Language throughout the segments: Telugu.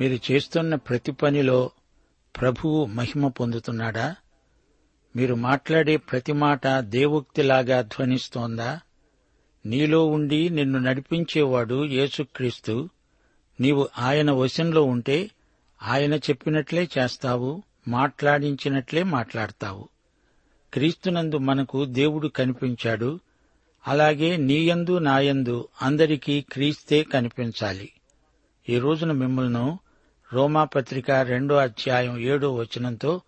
మీరు చేస్తున్న ప్రతి పనిలో ప్రభువు మహిమ పొందుతున్నాడా? మీరు మాట్లాడే ప్రతి మాట దేవోక్తిలాగా ధ్వనిస్తోందా? నీలో ఉండి నిన్ను నడిపించేవాడు యేసుక్రీస్తు. నీవు ఆయన వశంలో ఉంటే ఆయన చెప్పినట్లే చేస్తావు మాట్లాడించినట్లే మాట్లాడతావు. క్రీస్తునందు మనకు దేవుడు కనిపించాడు. అలాగే నీయందు నాయందు అందరికీ క్రీస్తే కనిపించాలి. ఈ రోజున మిమ్మల్ని రోమాపత్రిక రెండో అధ్యాయం ఏడో వచనంతో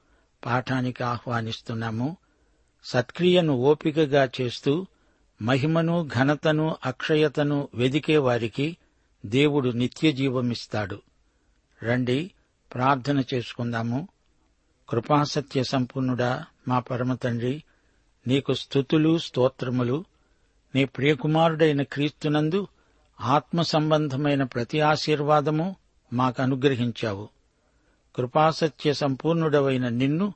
పాఠానికి ఆహ్వానిస్తున్నాము. సత్క్రియను ఓపికగా చేస్తూ మహిమను ఘనతను అక్షయతను వెదికే వారికి దేవుడు నిత్య జీవమిస్తాడు. రండి ప్రార్థన చేసుకుందాము. కృపాసత్య సంపూర్ణుడా మా పరమతండ్రి నీకు స్థుతులు స్తోత్రములు. నీ ప్రియకుమారుడైన క్రీస్తునందు ఆత్మ సంబంధమైన ప్రతి ఆశీర్వాదము మాకు అనుగ్రహించావు కృపాసత్య సంపూర్ణుడవైన నిన్ను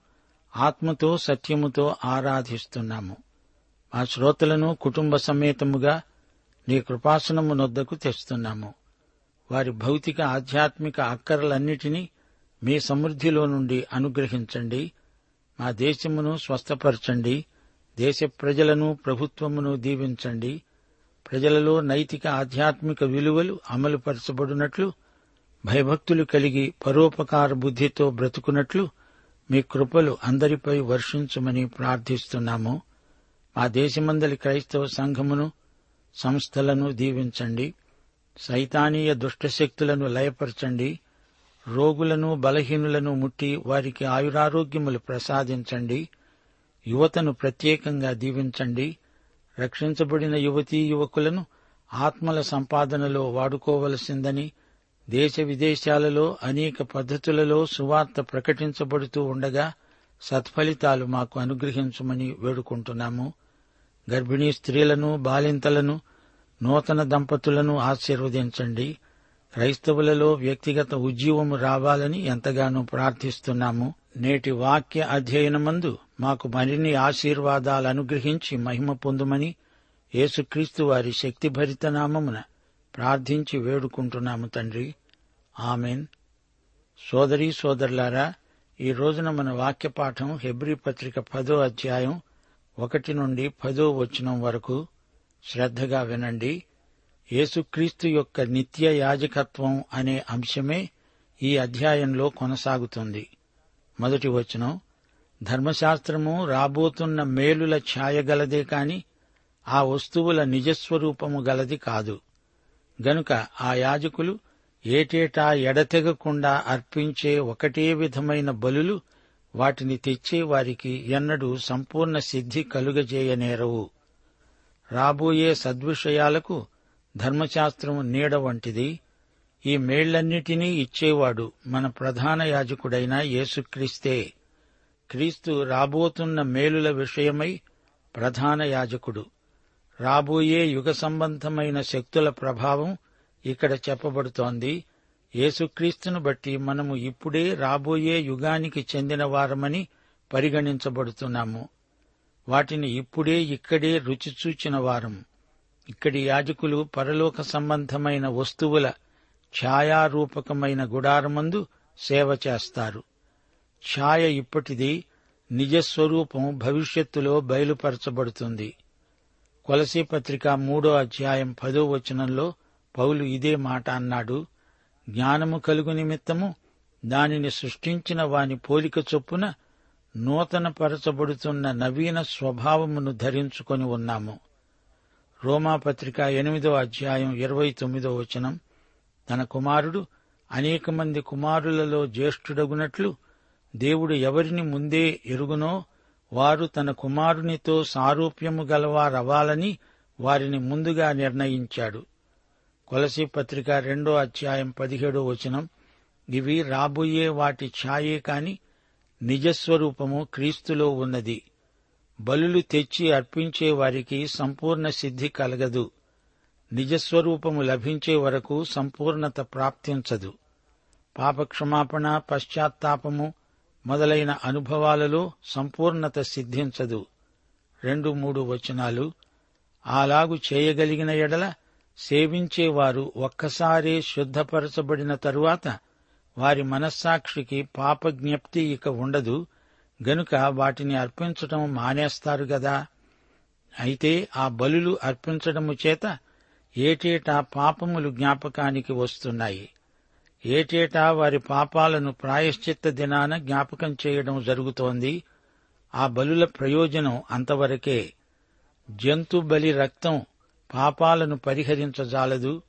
ఆత్మతో సత్యముతో ఆరాధిస్తున్నాము. మా శ్రోతలను కుటుంబ సమేతముగా నీ కృపాసనము నొద్దకు తెస్తున్నాము. వారి భౌతిక ఆధ్యాత్మిక అక్కరలన్నిటినీ మీ సమృద్ధిలో నుండి అనుగ్రహించండి. మా దేశమును స్వస్థపరచండి. దేశ ప్రజలను ప్రభుత్వమును దీవించండి. ప్రజలలో నైతిక ఆధ్యాత్మిక విలువలు అమలుపరచబడినట్లు భయభక్తులు కలిగి పరోపకార బుద్ధితో బ్రతుకున్నట్లు మీ కృపలు అందరిపై వర్షించమని ప్రార్థిస్తున్నాము. మా దేశమందలి క్రైస్తవ సంఘమును సంస్థలను దీవించండి. సైతానీయ దుష్టశక్తులను లయపరచండి. రోగులను బలహీనులను ముట్టి వారికి ఆయురారోగ్యములు ప్రసాదించండి. యువతను ప్రత్యేకంగా దీవించండి. రక్షించబడిన యువతీ యువకులను ఆత్మల సంపాదనలో వాడుకోవలసిందని దేశ విదేశాలలో అనేక పద్ధతులలో సువార్త ప్రకటించబడుతూ ఉండగా సత్ఫలితాలు మాకు అనుగ్రహించమని వేడుకుంటున్నాము. గర్భిణీ స్త్రీలను బాలింతలను నూతన దంపతులను ఆశీర్వదించండి. క్రైస్తవులలో వ్యక్తిగత ఉజ్జీవము రావాలని ఎంతగానో ప్రార్థిస్తున్నాము. నేటి వాక్య అధ్యయనమందు మాకు మరిన్ని ఆశీర్వాదాలు అనుగ్రహించి మహిమ పొందుమని యేసుక్రీస్తు వారి శక్తిభరిత నామమున ప్రార్థించి వేడుకుంటున్నాము తండ్రి. ఆమెన్. సోదరీ సోదరులారా ఈ రోజున మన వాక్యపాఠం హెబ్రి పత్రిక పదో అధ్యాయం ఒకటి నుండి పదో వచనం వరకు శ్రద్ధగా వినండి. యేసుక్రీస్తు యొక్క నిత్య యాజకత్వం అనే అంశమే ఈ అధ్యాయంలో కొనసాగుతుంది. మొదటి వచనం ధర్మశాస్త్రము రాబోతున్న మేలుల ఛాయగలదే కాని ఆ వస్తువుల నిజస్వరూపము గలది కాదు. గనుక ఆ యాజకులు ఏటేటా ఎడతెగకుండా అర్పించే ఒకటే విధమైన బలులు వాటిని తెచ్చే వారికి ఎన్నడూ సంపూర్ణ సిద్ధి కలుగజేయనేరవు. రాబోయే సద్విషయాలకు ధర్మశాస్త్రము నీడ వంటిది. ఈ మేళ్ళన్నిటినీ ఇచ్చేవాడు మన ప్రధాన యాజకుడైన యేసుక్రీస్తే. క్రీస్తు రాబోతున్న మేలుల విషయమై ప్రధాన యాజకుడు. రాబోయే యుగ సంబంధమైన శక్తుల ప్రభావం ఇక్కడ చెప్పబడుతోంది. యేసుక్రీస్తును బట్టి మనము ఇప్పుడే రాబోయే యుగానికి చెందిన వారమని పరిగణించబడుతున్నాము. వాటిని ఇప్పుడే ఇక్కడే రుచి చూచిన వారం. ఇక్కడి యాజకులు పరలోక సంబంధమైన వస్తువుల ఛాయారూపకమైన గుడారమందు సేవ చేస్తారు. ఛాయ ఇప్పటిది నిజస్వరూపం భవిష్యత్తులో బయలుపరచబడుతుంది. కొలసీ పత్రిక మూడో అధ్యాయం పదో వచనంలో పౌలు ఇదే మాట అన్నాడు. జ్ఞానము కలుగు నిమిత్తము దానిని సృష్టించిన వాని పోలిక చొప్పున నూతనపరచబడుతున్న నవీన స్వభావమును ధరించుకొని ఉన్నాము. రోమాపత్రిక ఎనిమిదో అధ్యాయం ఇరవై తొమ్మిదో వచనం. తన కుమారుడు అనేక మంది కుమారులలో జ్యేష్ఠుడగునట్లు దేవుడు ఎవరిని ముందే ఎరుగునో వారు తన కుమారునితో సారూప్యము గలవారవ్వాలని వారిని ముందుగా నిర్ణయించాడు. కొలసి పత్రిక రెండో అధ్యాయం పదిహేడో వచనం ఇవి రాబోయే వాటి ఛాయే కాని నిజస్వరూపము క్రీస్తులో ఉన్నది. బలులు తెచ్చి అర్పించే వారికి సంపూర్ణ సిద్ధి కలగదు. నిజస్వరూపము లభించే వరకు సంపూర్ణత ప్రాప్తించదు. పాపక్షమాపణ పశ్చాత్తాపము మొదలైన అనుభవాలలో సంపూర్ణత సిద్ధించదు. రెండు మూడు వచనాలు అలాగు చేయగలిగిన ఎడల సేవించేవారు ఒక్కసారే శుద్ధపరచబడిన తరువాత వారి మనస్సాక్షికి పాపజ్ఞప్తి ఇక ఉండదు గనుక వాటిని అర్పించటం మానేస్తారు గదా. అయితే ఆ బలులు అర్పించడము చేత ఏటేటా పాపములు జ్ఞాపకానికి వస్తున్నాయి. ఏటేటా వారి పాపాలను ప్రాయశ్చిత్త దినాన జ్ఞాపకం చేయడం జరుగుతోంది. ఆ బలుల ప్రయోజనం అంతవరకే. జంతు బలి రక్తం పాపాలను పరిహరించజాలదు.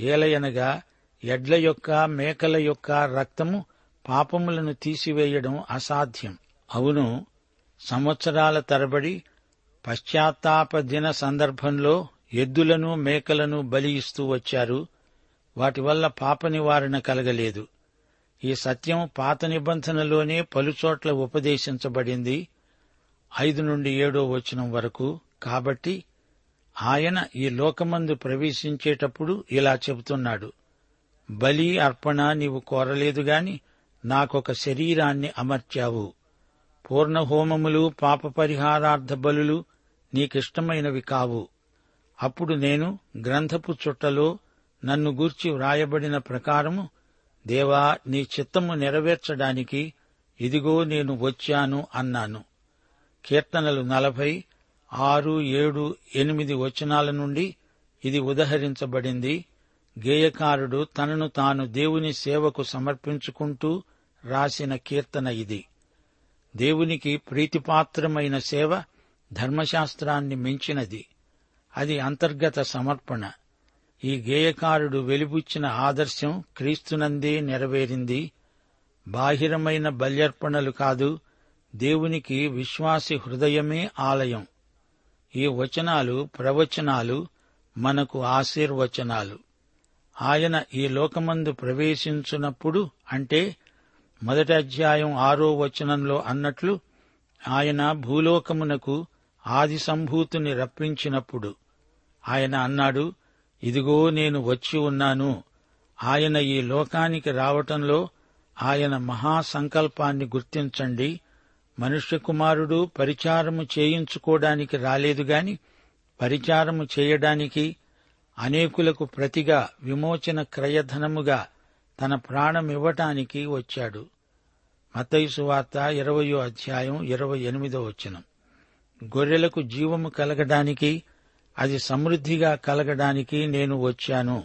ఏలయనగా ఎడ్ల యొక్క మేకల యొక్క రక్తము పాపములను తీసివేయడం అసాధ్యం. అవును సంవత్సరాల తరబడి పశ్చాత్తాప దిన సందర్భంలో ఎద్దులను మేకలను బలి ఇస్తూ వచ్చారు. వాటి వల్ల పాప నివారణ కలగలేదు. ఈ సత్యం పాత నిబంధనలోనే పలుచోట్ల ఉపదేశించబడింది. ఐదు నుండి ఏడో వచనం వరకు. కాబట్టి ఆయన ఈ లోకమందు ప్రవేశించేటప్పుడు ఇలా చెబుతున్నాడు. బలి అర్పణ నీవు కోరలేదు గాని నాకొక శరీరాన్ని అమర్చావు. పూర్ణ హోమములు పాప పరిహారార్థ బలులు నీకిష్టమైనవి కావు. అప్పుడు నేను గ్రంథపు చుట్టలో నన్ను గూర్చి వ్రాయబడిన ప్రకారము దేవా నీ చిత్తము నెరవేర్చడానికి ఇదిగో నేను వచ్చాను అన్నాను. కీర్తనలు నలభై ఆరు ఏడు ఎనిమిది వచనాల నుండి ఇది ఉదహరించబడింది. గేయకారుడు తనను తాను దేవుని సేవకు సమర్పించుకుంటూ రాసిన కీర్తన ఇది. దేవునికి ప్రీతిపాత్రమైన సేవ ధర్మశాస్త్రాన్ని మించినది. అది అంతర్గత సమర్పణ. ఈ గేయకారుడు వెలిబుచ్చిన ఆదర్శం క్రీస్తునందే నెరవేరింది. బాహిరమైన బల్యర్పణలు కాదు దేవునికి విశ్వాసి హృదయమే ఆలయం. ఈ వచనాలు ప్రవచనాలు మనకు ఆశీర్వచనాలు. ఆయన ఈ లోకమందు ప్రవేశించున్నప్పుడు అంటే మొదటి అధ్యాయం ఆరో వచనంలో అన్నట్లు ఆయన భూలోకమునకు ఆది సంభూతిని రప్పించినప్పుడు. ఆయన అన్నాడు ఇదిగో నేను వచ్చి ఉన్నాను. ఆయన ఈ లోకానికి రావటంలో ఆయన మహాసంకల్పాన్ని గుర్తించండి. మనుష్య కుమారుడు పరిచారము చేయించుకోవడానికి రాలేదుగాని పరిచారము చేయడానికి అనేకులకు ప్రతిగా విమోచన క్రయధనముగా తన ప్రాణమివ్వటానికి వచ్చాడు. మతైసు వార్త ఇరవయో అధ్యాయం ఇరవై ఎనిమిదో వచనం. గొర్రెలకు జీవము కలగడానికి అది సమృద్ధిగా కలగడానికి నేను వచ్చాను.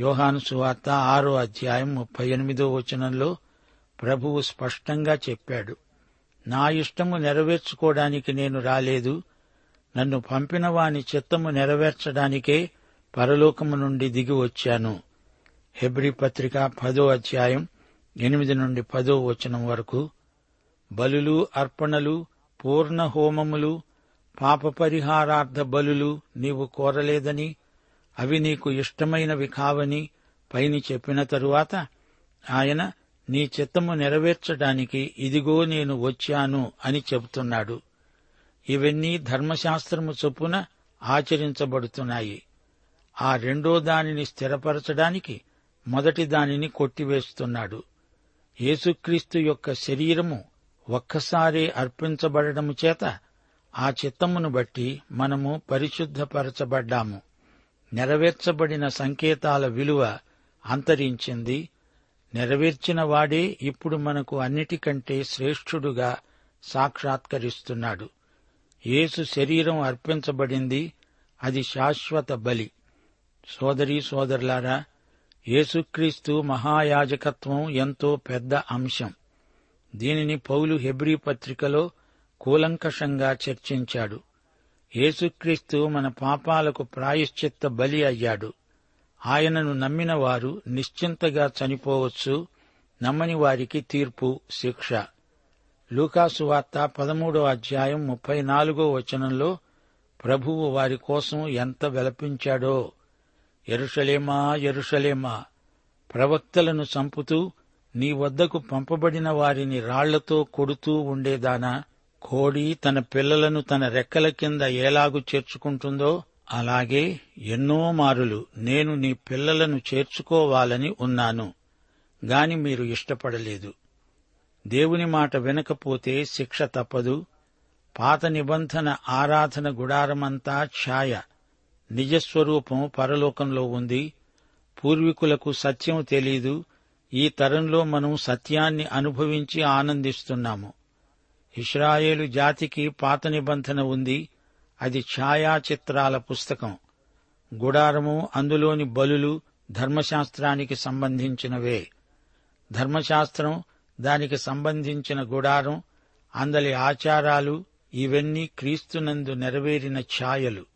యోహాను సువార్త ఆరో అధ్యాయం ముప్పై ఎనిమిదో వచనంలో ప్రభువు స్పష్టంగా చెప్పాడు. నా ఇష్టము నెరవేర్చుకోవడానికి నేను రాలేదు. నన్ను పంపిన వాని చిత్తము నెరవేర్చడానికే పరలోకము నుండి దిగి వచ్చాను. హెబ్రి పత్రిక పదో అధ్యాయం ఎనిమిది నుండి పదో వచనం వరకు బలులు అర్పణలు పూర్ణ హోమములు పాప పరిహారార్థ బలులు నీవు కోరలేదని అవి నీకు ఇష్టమైనవి కావని పైని చెప్పిన తరువాత ఆయన నీ చిత్తము నెరవేర్చడానికి ఇదిగో నేను వచ్చాను అని చెబుతున్నాడు. ఇవన్నీ ధర్మశాస్త్రము చొప్పున ఆచరించబడుతున్నాయి. ఆ రెండో దానిని స్థిరపరచడానికి మొదటి దానిని కొట్టివేస్తున్నాడు. యేసుక్రీస్తు యొక్క శరీరము ఒక్కసారే అర్పించబడటము చేత ఆ చిత్తమును బట్టి మనము పరిశుద్ధపరచబడ్డాము. నెరవేర్చబడిన సంకేతాల విలువ అంతరించింది. నెరవేర్చిన వాడే ఇప్పుడు మనకు అన్నిటికంటే శ్రేష్ఠుడుగా సాక్షాత్కరిస్తున్నాడు. యేసు శరీరం అర్పించబడింది. అది శాశ్వత బలి. సోదరీ సోదరులారా యేసుక్రీస్తు మహాయాజకత్వం ఎంతో పెద్ద అంశం. దీనిని పౌలు హెబ్రీ పత్రికలో కూలంకషంగా చర్చించాడు. యేసుక్రీస్తు మన పాపాలకు ప్రాయశ్చిత్త బలి అయ్యాడు. ఆయనను నమ్మిన వారు నిశ్చింతగా చనిపోవచ్చు నమ్మని వారికి తీర్పు శిక్ష. లూకాసు వార్త పదమూడో అధ్యాయం ముప్పై నాలుగో వచనంలో ప్రభువు వారి కోసం ఎంత వెలపించాడో. ఎరుషలేమా ఎరుషలేమా ప్రవక్తలను చంపుతూ నీ వద్దకు పంపబడిన వారిని రాళ్ళతో కొడుతూ ఉండేదానా? కోడి తన పిల్లలను తన రెక్కల కింద ఏలాగు చేర్చుకుంటుందో అలాగే ఎన్నో మారులు నేను నీ పిల్లలను చేర్చుకోవాలని ఉన్నాను గాని మీరు ఇష్టపడలేదు. దేవుని మాట వినకపోతే శిక్ష తప్పదు. పాత నిబంధన ఆరాధన గుడారమంతా ఛాయ. నిజస్వరూపం పరలోకంలో ఉంది. పూర్వీకులకు సత్యం తెలీదు. ఈ తరంలో మనం సత్యాన్ని అనుభవించి ఆనందిస్తున్నాము. ఇస్రాయేలు జాతికి పాత నిబంధన ఉంది. అది ఛాయాచిత్రాల పుస్తకం. గుడారము అందులోని బలులు ధర్మశాస్త్రానికి సంబంధించినవే. ధర్మశాస్త్రం దానికి సంబంధించిన గుడారం అందలి ఆచారాలు ఇవన్నీ క్రీస్తునందు నెరవేరిన ఛాయలు.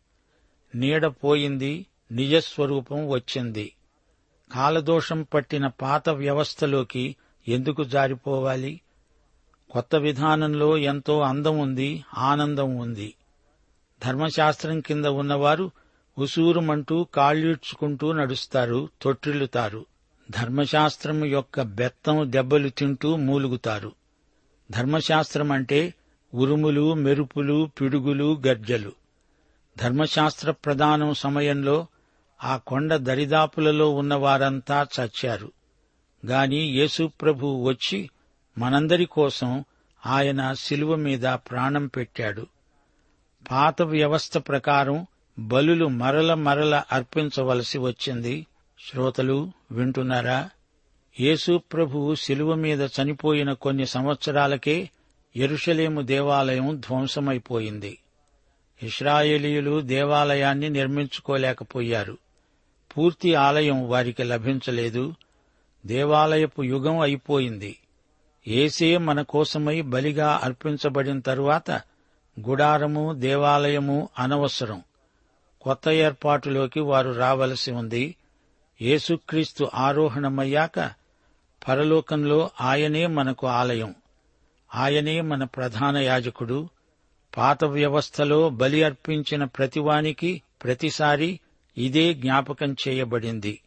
నీడ పోయింది నిజస్వరూపం వచ్చింది. కాలదోషం పట్టిన పాత వ్యవస్థలోకి ఎందుకు జారిపోవాలి? కొత్త విధానంలో ఎంతో అందం ఉంది ఆనందం ఉంది ధర్మశాస్త్రం కింద ఉన్నవారు ఉసూరుమంటూ కాళ్ళీడ్చుకుంటూ నడుస్తారు తొట్టిల్లుతారు. ధర్మశాస్త్రం యొక్క బెత్తం దెబ్బలు తింటూ మూలుగుతారు. ధర్మశాస్త్రం అంటే ఉరుములు మెరుపులు పిడుగులు గర్జలు. ధర్మశాస్త్ర ప్రదానం సమయంలో ఆ కొండ దరిదాపులలో ఉన్నవారంతా చచ్చారు. గాని యేసుప్రభు వచ్చి మనందరి కోసం ఆయన శిలువ మీద ప్రాణం పెట్టాడు. పాత వ్యవస్థ ప్రకారం బలులు మరల మరల అర్పించవలసి వచ్చింది. శ్రోతలు వింటున్నారా? యేసు ప్రభువు శిలువ మీద చనిపోయిన కొన్ని సంవత్సరాలకే ఎరుషలేము దేవాలయం ధ్వంసమైపోయింది. ఇస్రాయేలీయులు దేవాలయాన్ని నిర్మించుకోలేకపోయారు. పూర్తి ఆలయం వారికి లభించలేదు. దేవాలయపు యుగం అయిపోయింది. ఏసే మన కోసమై బలిగా అర్పించబడిన తరువాత గుడారము దేవాలయము అనవసరం. కొత్త ఏర్పాటులోకి వారు రావలసి ఉంది. యేసుక్రీస్తు ఆరోహణమయ్యాక పరలోకంలో ఆయనే మనకు ఆలయం. ఆయనే మన ప్రధాన యాజకుడు. పాత వ్యవస్థలో బలి అర్పించిన ప్రతివానికి ప్రతిసారి ఇదే జ్ఞాపకం చేయబడింది.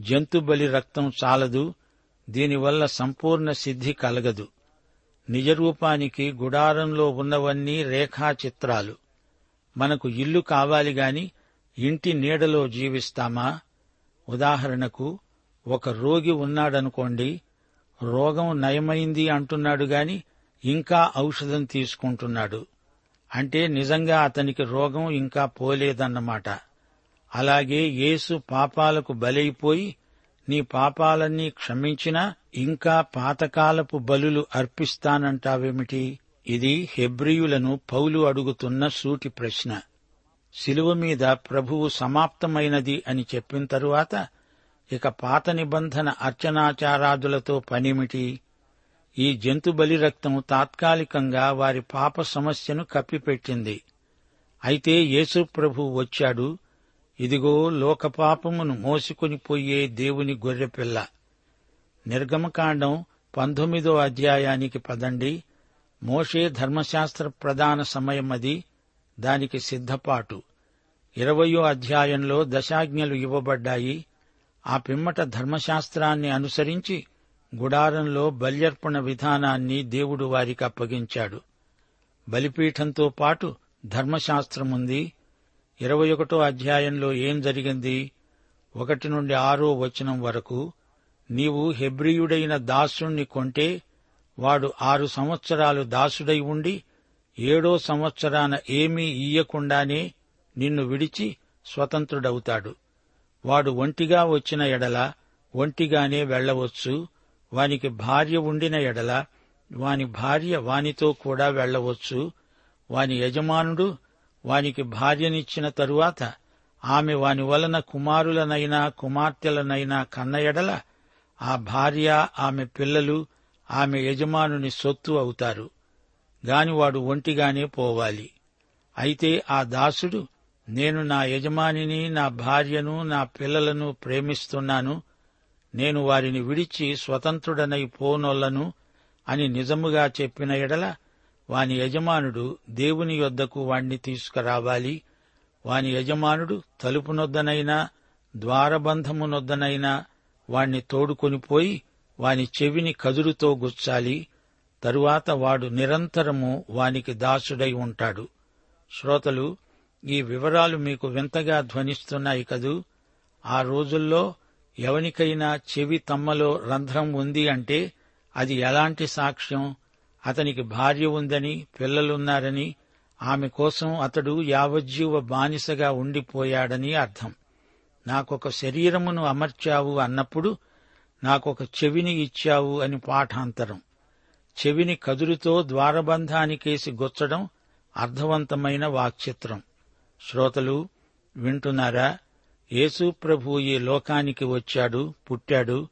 జంతు బలి రక్తం చాలదు. దీనివల్ల సంపూర్ణ సిద్ధి కలగదు. నిజరూపానికి గుడారంలో ఉన్నవన్నీ రేఖాచిత్రాలు. మనకు ఇల్లు కావాలి గాని ఇంటి నీడలో జీవిస్తామా? ఉదాహరణకు ఒక రోగి ఉన్నాడనుకోండి రోగం నయమైంది అంటున్నాడు గాని ఇంకా ఔషధం తీసుకుంటున్నాడు. అంటే నిజంగా అతనికి రోగం ఇంకా పోలేదన్నమాట. అలాగే యేసు పాపాలకు బలైపోయి నీ పాపాలన్నీ క్షమించినా ఇంకా పాతకాలపు బలులు అర్పిస్తానంటావేమిటి? ఇది హెబ్రియులను పౌలు అడుగుతున్న సూటి ప్రశ్న. శిలువ మీద ప్రభువు సమాప్తమైనది అని చెప్పిన తరువాత ఇక పాత నిబంధన అర్చనాచారాదులతో పనిమిటి? ఈ జంతు బలి రక్తం తాత్కాలికంగా వారి పాప సమస్యను కప్పిపెట్టింది. అయితే యేసు ప్రభు వచ్చాడు ఇదిగో లోకపాపమును మోసుకొని పోయే దేవుని గొర్రెపిల్ల నిర్గమకాండం పంతొమ్మిదో అధ్యాయానికి పదండి. మోషే ధర్మశాస్త్ర ప్రధాన సమయమది దానికి సిద్ధపాటు. ఇరవయో అధ్యాయంలో దశాజ్ఞలు ఇవ్వబడ్డాయి. ఆ పిమ్మట ధర్మశాస్త్రాన్ని అనుసరించి గుడారంలో బల్యర్పణ విధానాన్ని దేవుడు వారికి అప్పగించాడు. బలిపీఠంతో పాటు ధర్మశాస్త్రముంది. ఇరవై ఒకటో అధ్యాయంలో ఏం జరిగింది? ఒకటి నుండి ఆరో వచనం వరకు నీవు హెబ్రియుడైన దాసుణ్ణి కొంటే వాడు ఆరు సంవత్సరాలు దాసుడై ఉండి ఏడో సంవత్సరాన ఏమీ ఇయ్యకుండానే నిన్ను విడిచి స్వతంత్రుడవుతాడు. వాడు ఒంటిగా వచ్చిన ఎడల ఒంటిగానే వెళ్ళవచ్చు వానికి భార్య ఉండిన ఎడల వాని భార్య వానితో కూడా వెళ్ళవచ్చు వాని యజమానుడు వానికి భార్యనిచ్చిన తరువాత ఆమె వాని వలన కుమారులనైనా కుమార్తెలనైనా కన్నయడల ఆ భార్య ఆమె పిల్లలు ఆమె యజమానుని సొత్తు అవుతారు. గాని వాడు ఒంటిగానే పోవాలి. అయితే ఆ దాసుడు నేను నా యజమానిని నా భార్యను నా పిల్లలను ప్రేమిస్తున్నాను నేను వారిని విడిచి స్వతంత్రుడనై పోనొల్లను అని నిజముగా చెప్పిన ఎడల వాని యజమానుడు దేవుని యొద్దకు వాణ్ణి తీసుకురావాలి. వాని యజమానుడు తలుపునొద్దనైనా ద్వారబంధమునొద్దనైనా వాణ్ణి తోడుకొనిపోయి వాని చెవిని కదురుతో గుచ్చాలి. తరువాత వాడు నిరంతరము వానికి దాసుడై ఉంటాడు. శ్రోతలు ఈ వివరాలు మీకు వింతగా ధ్వనిస్తున్నాయి కదూ? ఆ రోజుల్లో ఎవనికైనా చెవి తమ్మలో రంధ్రం ఉంది అంటే అది ఎలాంటి సాక్ష్యం? అతనికి భార్య ఉందని పిల్లలున్నారని ఆమె కోసం అతడు యావజ్జీవ బానిసగా ఉండిపోయాడని అర్థం. నాకొక శరీరమును అమర్చావు అన్నప్పుడు నాకొక చెవిని ఇచ్చావు అని పాఠాంతరం. చెవిని కదురుతో ద్వారబంధానికేసి గొచ్చడం అర్థవంతమైన వాక్చిత్రం. శ్రోతలు వింటున్నారా? యేసు ప్రభు ఈ లోకానికి వచ్చాడు పుట్టాడు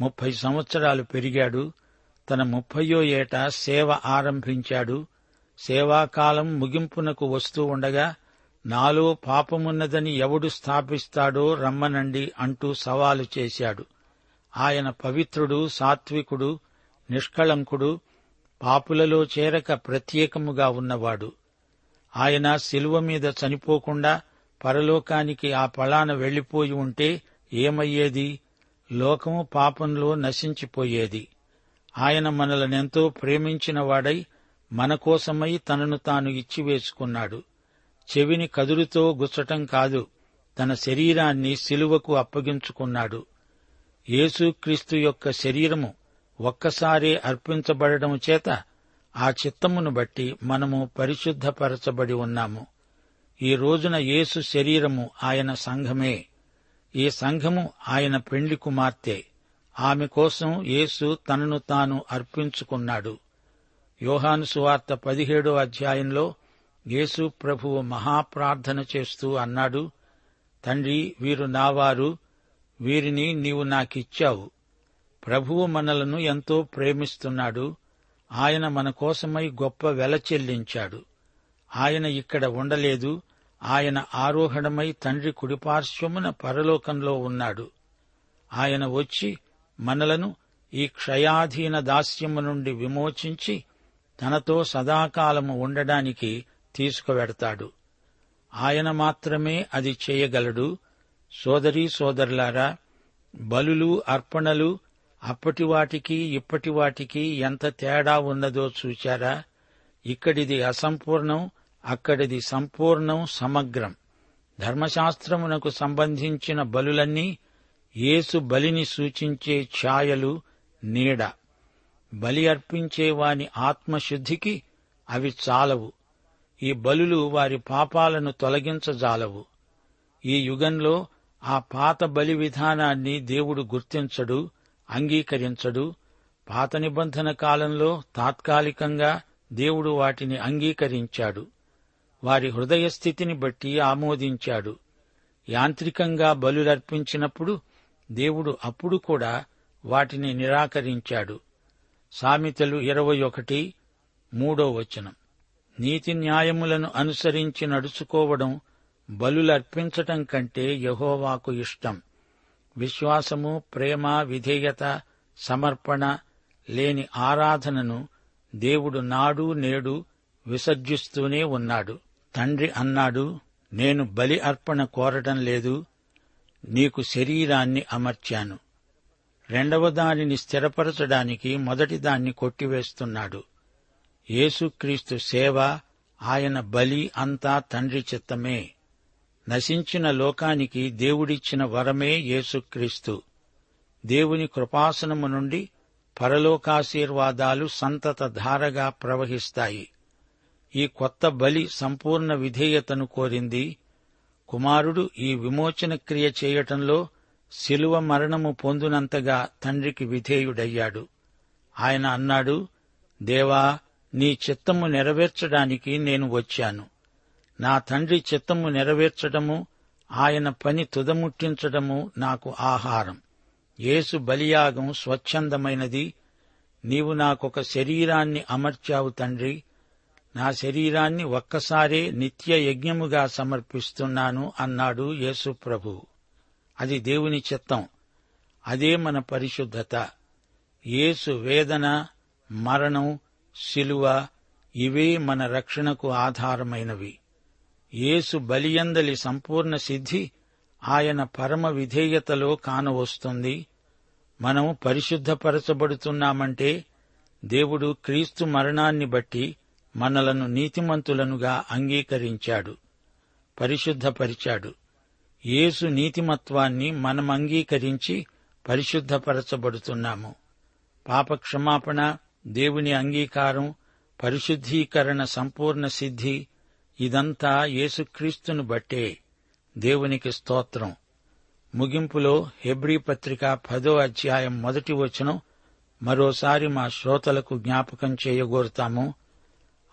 ముప్పై సంవత్సరాలు పెరిగాడు తన ముప్పయో ఏట సేవ ఆరంభించాడు. సేవాకాలం ముగింపునకు వస్తూ ఉండగా నాలో పాపమున్నదని ఎవడు స్థాపిస్తాడో రమ్మనండి అంటూ సవాలు చేశాడు. ఆయన పవిత్రుడు సాత్వికుడు నిష్కళంకుడు పాపులలో చేరక ప్రత్యేకముగా ఉన్నవాడు. ఆయన శిలువ మీద చనిపోకుండా పరలోకానికి ఆ పళాన వెళ్ళిపోయి ఉంటే ఏమయ్యేది? లోకము పాపంలో నశించిపోయేది. ఆయన మనలనెంతో ప్రేమించినవాడై మనకోసమై మన కోసమై తనను తాను ఇచ్చివేసుకున్నాడు చెవిని కదురుతో గుచ్చటం కాదు తన శరీరాన్ని సిలువకు అప్పగించుకున్నాడు. యేసుక్రీస్తు యొక్క శరీరము ఒక్కసారే అర్పించబడడం చేత ఆ చిత్తమును బట్టి మనము పరిశుద్ధపరచబడి ఉన్నాము. ఈ రోజున యేసు శరీరము ఆయన సంఘమే. ఈ సంఘము ఆయన పెండ్లి కుమార్తె. ఆమె కోసం యేసు తనను తాను అర్పించుకున్నాడు. యోహాను సువార్త పదిహేడో అధ్యాయంలో యేసు ప్రభువు మహాప్రార్థన చేస్తూ అన్నాడు తండ్రి వీరు నావారు వీరిని నీవు నాకిచ్చావు. ప్రభువు మనలను ఎంతో ప్రేమిస్తున్నాడు. ఆయన మన కోసమై గొప్ప వెల చెల్లించాడు. ఆయన ఇక్కడ ఉండలేదు. ఆయన ఆరోహణమై తండ్రి కుడిపార్శ్వమున పరలోకంలో ఉన్నాడు. ఆయన వచ్చి మనలను ఈ క్షయాధీన దాస్యము నుండి విమోచించి తనతో సదాకాలము ఉండడానికి తీసుకువెడతాడు. ఆయన మాత్రమే అది చేయగలడు. సోదరీ సోదరులారా బలులు అర్పణలు అప్పటి వాటికి ఇప్పటి వాటికి ఎంత తేడా ఉన్నదో చూచారా? ఇక్కడిది అసంపూర్ణం అక్కడిది సంపూర్ణం సమగ్రం. ధర్మశాస్త్రమునకు సంబంధించిన బలులన్నీ యేసు బలిని సూచించే ఛాయలు నీడ. బలి అర్పించే వాని ఆత్మశుద్ధికి అవి చాలవు. ఈ బలులు వారి పాపాలను తొలగించజాలవు. ఈ యుగంలో ఆ పాత బలి విధానాన్ని దేవుడు గుర్తించడు అంగీకరించడు. పాత నిబంధన కాలంలో తాత్కాలికంగా దేవుడు వాటిని అంగీకరించాడు. వారి హృదయ స్థితిని బట్టి ఆమోదించాడు. యాంత్రికంగా బలులర్పించినప్పుడు దేవుడు అప్పుడు కూడా వాటిని నిరాకరించాడు. సామెతలు ఇరవై ఒకటి మూడో వచనం. నీతి న్యాయములను అనుసరించి నడుచుకోవడం బలులర్పించటం కంటే యహోవాకు ఇష్టం. విశ్వాసము ప్రేమ విధేయత సమర్పణ లేని ఆరాధనను దేవుడు నాడు నేడు విసర్జిస్తూనే ఉన్నాడు. తండ్రి అన్నాడు నేను బలి అర్పణ కోరటం లేదు నీకు శరీరాన్ని అమర్చాను. రెండవ దానిని స్థిరపరచడానికి మొదటి దాన్ని కొట్టివేస్తున్నాడు. యేసుక్రీస్తు సేవ ఆయన బలి అంతా తండ్రి చిత్తమే. నశించిన లోకానికి దేవుడిచ్చిన వరమే యేసుక్రీస్తు. దేవుని కృపాసనము నుండి పరలోకాశీర్వాదాలు సంతత ధారగా ప్రవహిస్తాయి. ఈ కొత్త బలి సంపూర్ణ విధేయతను కోరింది కుమారుడు ఈ విమోచన క్రియ చేయటంలో శిలువ మరణము పొందునంతగా తండ్రికి విధేయుడయ్యాడు. ఆయన అన్నాడు దేవా నీ చిత్తము నెరవేర్చడానికి నేను వచ్చాను. నా తండ్రి చిత్తము నెరవేర్చడము ఆయన పని తుదముట్టించడము నాకు ఆహారం. యేసు బలియాగం స్వచ్ఛందమైనది. నీవు నాకొక శరీరాన్ని అమర్చావు తండ్రి. నా శరీరాన్ని ఒక్కసారే నిత్య యజ్ఞముగా సమర్పిస్తున్నాను అన్నాడు యేసు ప్రభు. అది దేవుని చిత్తం. అదే మన పరిశుద్ధత. యేసు వేదన మరణం శిలువ ఇవే మన రక్షణకు ఆధారమైనవి. యేసు బలియందలి సంపూర్ణ సిద్ధి ఆయన పరమ విధేయతలో కానవస్తుంది. మనం పరిశుద్ధపరచబడుతున్నామంటే దేవుడు క్రీస్తు మరణాన్ని బట్టి మనలను నీతిమంతులనుగా అంగీకరించాడు. పరిశుద్ధపరిచాడు. యేసు నీతిమత్వాన్ని మనం అంగీకరించి పరిశుద్ధపరచబడుతున్నాము. పాపక్షమాపణ దేవుని అంగీకారం పరిశుద్ధీకరణ సంపూర్ణ సిద్ధి ఇదంతా యేసుక్రీస్తును బట్టే. దేవునికి స్తోత్రం. ముగింపులో హెబ్రీ పత్రిక పదో అధ్యాయం మొదటి వచనం మరోసారి మా శ్రోతలకు జ్ఞాపకం చేయగోరుతాము.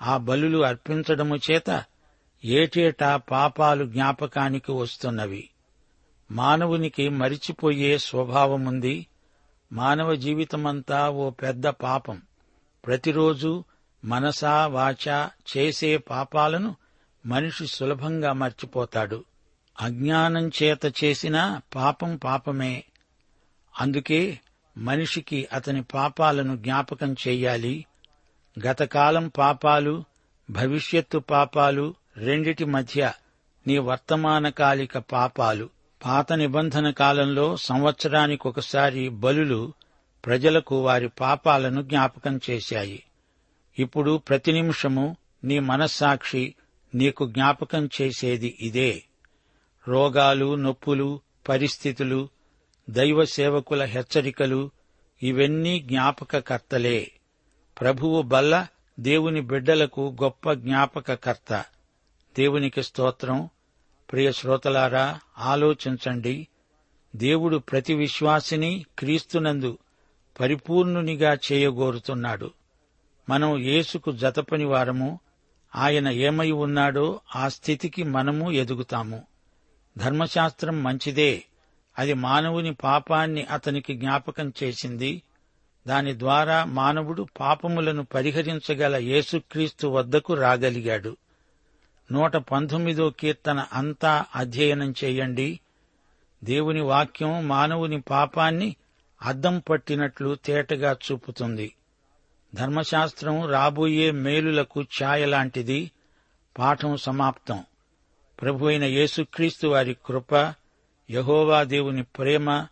ఆ బలులు అర్పించడము చేత ఏటేటా పాపాలు జ్ఞాపకానికి వస్తున్నవి. మానవునికి మరిచిపోయే స్వభావముంది. మానవ జీవితమంతా ఓ పెద్ద పాపం. ప్రతిరోజు మనసా వాచా చేసే పాపాలను మనిషి సులభంగా మర్చిపోతాడు. అజ్ఞానం చేత చేసిన పాపం పాపమే. అందుకే మనిషికి అతని పాపాలను జ్ఞాపకం చెయ్యాలి గతకాలం పాపాలు భవిష్యత్తు పాపాలు రెండిటి మధ్య నీ వర్తమానకాలిక పాపాలు. పాత నిబంధన కాలంలో సంవత్సరానికొకసారి బలులు ప్రజలకు వారి పాపాలను జ్ఞాపకం చేశాయి. ఇప్పుడు ప్రతి నిమిషము నీ మనస్సాక్షి నీకు జ్ఞాపకం చేసేది ఇదే. రోగాలు నొప్పులు పరిస్థితులు దైవ సేవకుల హెచ్చరికలు ఇవన్నీ జ్ఞాపకకర్తలే. ప్రభువు బల్ల దేవుని బిడ్డలకు గొప్ప జ్ఞాపకకర్త. దేవునికి స్తోత్రం. ప్రియ శ్రోతలారా ఆలోచించండి. దేవుడు ప్రతి విశ్వాసిని క్రీస్తునందు పరిపూర్ణునిగా చేయగోరుతున్నాడు. మనం యేసుకు జతపని వారము. ఆయన ఏమై ఉన్నాడో ఆ స్థితికి మనము ఎదుగుతాము. ధర్మశాస్త్రం మంచిదే. అది మానవుని పాపాన్ని అతనికి జ్ఞాపకం చేసింది. దాని ద్వారా మానవుడు పాపములను పరిహరించగల యేసుక్రీస్తు వద్దకు రాగలిగాడు. నూట పంతొమ్మిదో కీర్తన అంతా అధ్యయనం చేయండి. దేవుని వాక్యం మానవుని పాపాన్ని అద్దం పట్టినట్లు తేటగా చూపుతుంది. ధర్మశాస్త్రం రాబోయే మేలులకు ఛాయలాంటిది. పాఠం సమాప్తం. ప్రభు అయిన యేసుక్రీస్తు వారి కృప యహోవా దేవుని ప్రేమ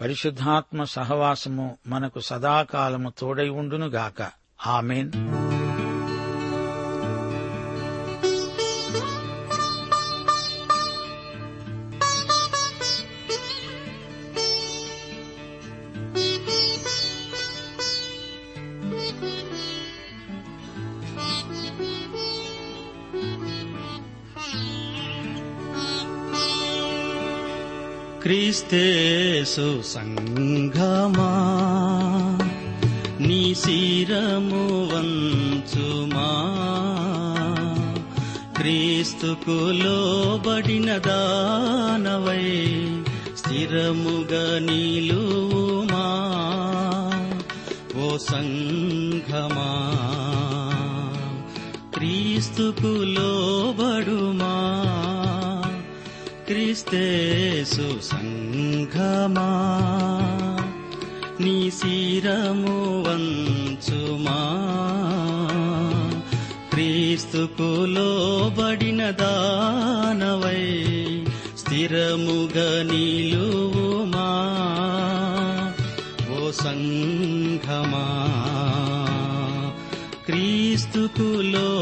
పరిశుద్ధాత్మ సహవాసము మనకు సదాకాలము తోడై ఉండునుగాక. ఆమెన్. క్రీస్తేసు సంఘమా. నీ శిరము వంచుమా. క్రీస్తుకు లోబడిన దానవై స్థిరముగా నిలువుమా. ఓ సంఘమా. క్రీస్తుకు లోబడుమా. క్రీస్తే సంఘమా నీ శిరము వంచుమా. క్రీస్తుకు లోబడిన దానవై స్థిరముగా నిలువుమా. ఓ సంఘమా క్రీస్తుకు లో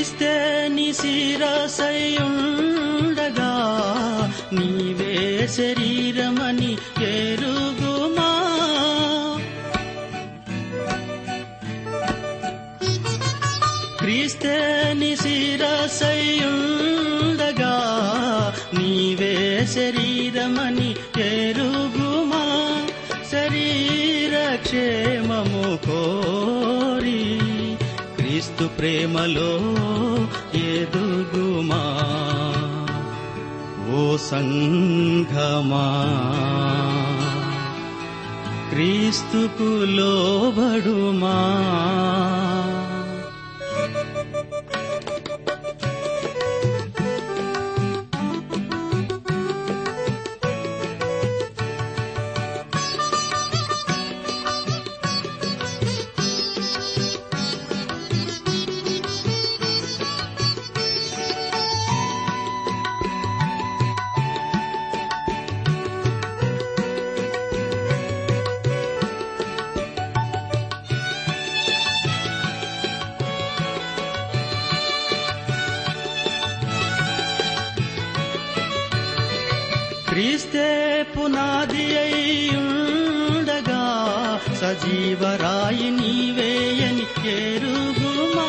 క్రీస్తే నిశిరసయుండగా నీవే శరీరమని ప్రేమలో ఎదుగుమా? ఓ సంఘమా? క్రీస్తుకు లోబడుమా? జీవరాయి నీవేయని ఎరుగుమా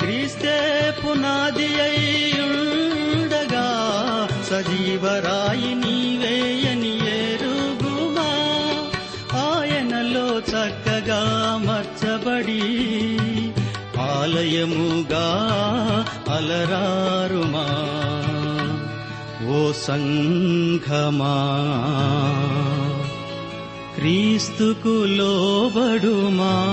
క్రీస్తే పునాది అయ్యుండగా సజీవరాయి నీవేయని ఎరుగుమా ఆయనలో చక్కగా మర్చబడి ఆలయముగా అలరారుమా? ఓ సంఘమా. క్రీస్తుకు లోబడుమా.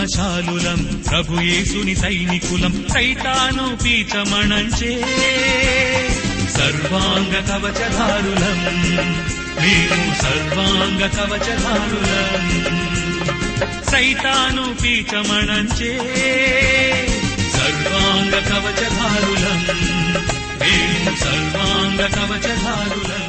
పరాక్రమశాలులం ప్రభుయేసుని సైనికులం సైతాను పీచమణంచే సర్వాంగ కవచధారులం. మేము సర్వాంగ కవచధారులం. సైతాను పీచమణంచే సర్వాంగ కవచధారులం. మేము సర్వాంగ కవచ